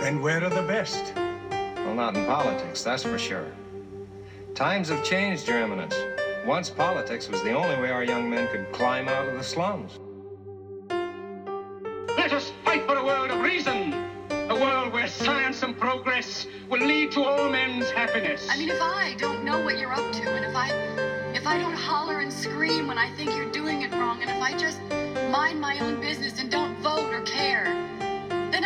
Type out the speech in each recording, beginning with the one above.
Then where are the best? Well, not in politics, that's for sure. Times have changed, Your Eminence. Once politics was the only way our young men could climb out of the slums. Let us fight for a world of reason. A world where science and progress will lead to all men's happiness. I mean, if I don't know what you're up to, and if I, if I don't holler and scream when I think you're doing it wrong, and if I just mind my own business and don't vote or care, then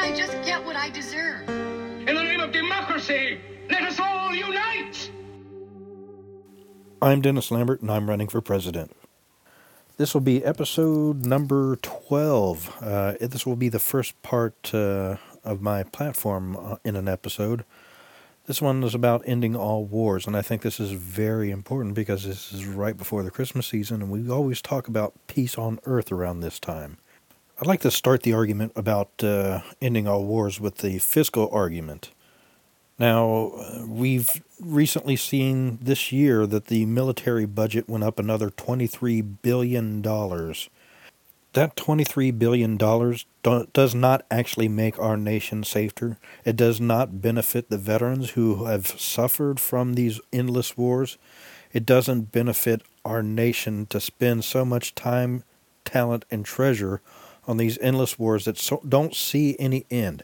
I just get what I deserve. In the name of democracy, let us all unite! I'm Dennis Lambert, and I'm running for president. This will be episode number 12. Uh, this will be the first part uh, of my platform uh, in an episode. This one is about ending all wars, and I think this is very important because this is right before the Christmas season, and we always talk about peace on earth around this time. I'd like to start the argument about uh, ending all wars with the fiscal argument. Now, we've recently seen this year that the military budget went up another $23 billion. That $23 billion does not actually make our nation safer. It does not benefit the veterans who have suffered from these endless wars. It doesn't benefit our nation to spend so much time, talent, and treasure on these endless wars that so don't see any end.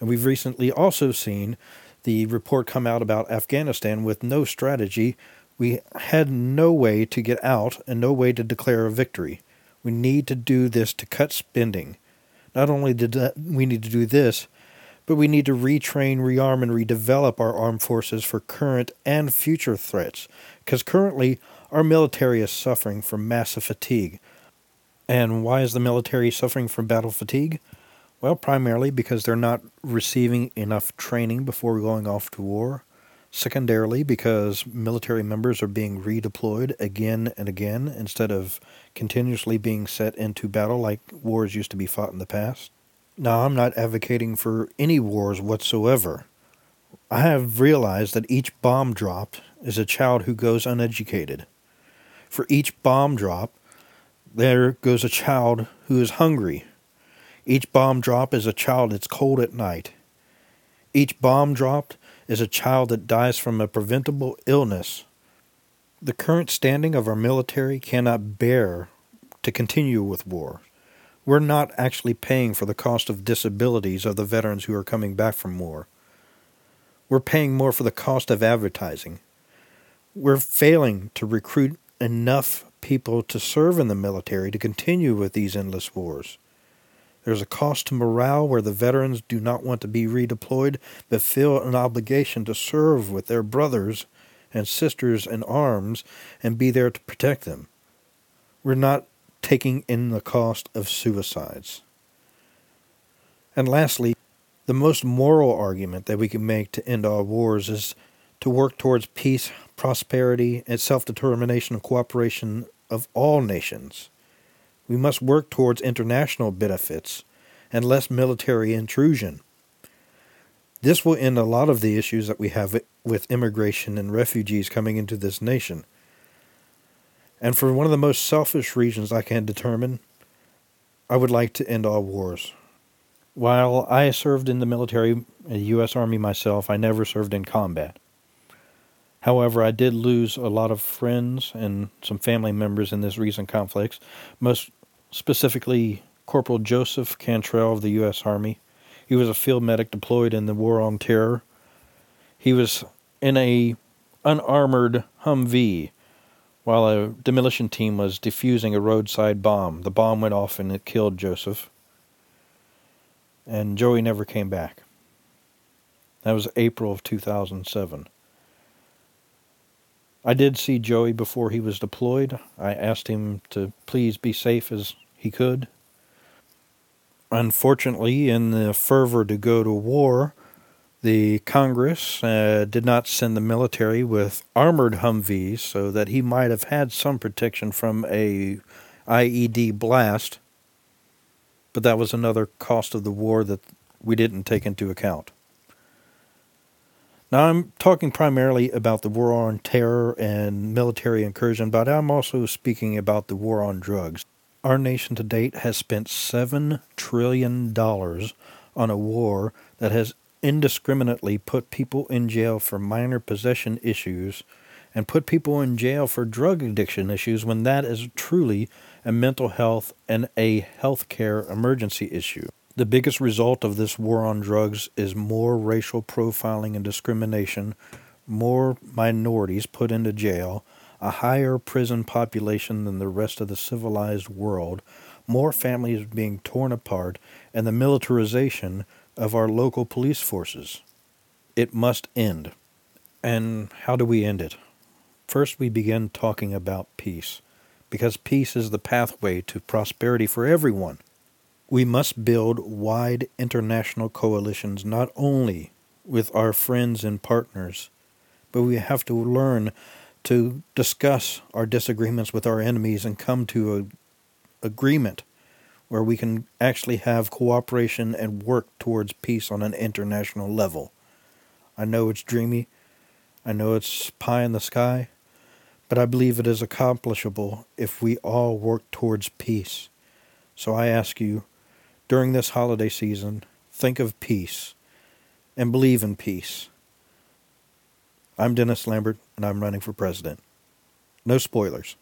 And we've recently also seen the report come out about Afghanistan with no strategy. We had no way to get out and no way to declare a victory. We need to do this to cut spending. Not only did we need to do this, but we need to retrain, rearm, and redevelop our armed forces for current and future threats. Because currently, our military is suffering from massive fatigue. And why is the military suffering from battle fatigue? Well, primarily because they're not receiving enough training before going off to war. Secondarily, because military members are being redeployed again and again instead of continuously being set into battle like wars used to be fought in the past. Now, I'm not advocating for any wars whatsoever. I have realized that each bomb dropped is a child who goes uneducated. For each bomb drop, there goes a child who is hungry each bomb drop is a child that's cold at night. Each bomb dropped is a child that dies from a preventable illness. The current standing of our military cannot bear to continue with war. We're not actually paying for the cost of disabilities of the veterans who are coming back from war. We're paying more for the cost of advertising. We're failing to recruit enough people to serve in the military to continue with these endless wars. There's a cost to morale where the veterans do not want to be redeployed, but feel an obligation to serve with their brothers and sisters in arms and be there to protect them. We're not taking in the cost of suicides. And lastly, the most moral argument that we can make to end all wars is to work towards peace, prosperity, and self determination and cooperation of all nations. We must work towards international benefits and less military intrusion. This will end a lot of the issues that we have with immigration and refugees coming into this nation. And for one of the most selfish reasons I can determine, I would like to end all wars. While I served in the military, the U.S. Army myself, I never served in combat. However, I did lose a lot of friends and some family members in this recent conflicts, most specifically Corporal Joseph Cantrell of the U.S. Army. He was a field medic deployed in the War on Terror. He was in a unarmored Humvee while a demolition team was defusing a roadside bomb. The bomb went off and it killed Joseph. And Joey never came back. That was April of 2007. I did see Joey before he was deployed. I asked him to please be safe as he could. Unfortunately, in the fervor to go to war, the Congress uh, did not send the military with armored Humvees so that he might have had some protection from a IED blast. But that was another cost of the war that we didn't take into account. Now, I'm talking primarily about the war on terror and military incursion, but I'm also speaking about the war on drugs. Our nation to date has spent $7 trillion on a war that has indiscriminately put people in jail for minor possession issues and put people in jail for drug addiction issues when that is truly a mental health and a health care emergency issue. The biggest result of this war on drugs is more racial profiling and discrimination, more minorities put into jail, a higher prison population than the rest of the civilized world, more families being torn apart, and the militarization of our local police forces. It must end. And how do we end it? First, we begin talking about peace, because peace is the pathway to prosperity for everyone. We must build wide international coalitions not only with our friends and partners, but we have to learn to discuss our disagreements with our enemies and come to an agreement where we can actually have cooperation and work towards peace on an international level. I know it's dreamy, I know it's pie in the sky, but I believe it is accomplishable if we all work towards peace. So I ask you, during this holiday season, think of peace and believe in peace. I'm Dennis Lambert, and I'm running for president. No spoilers.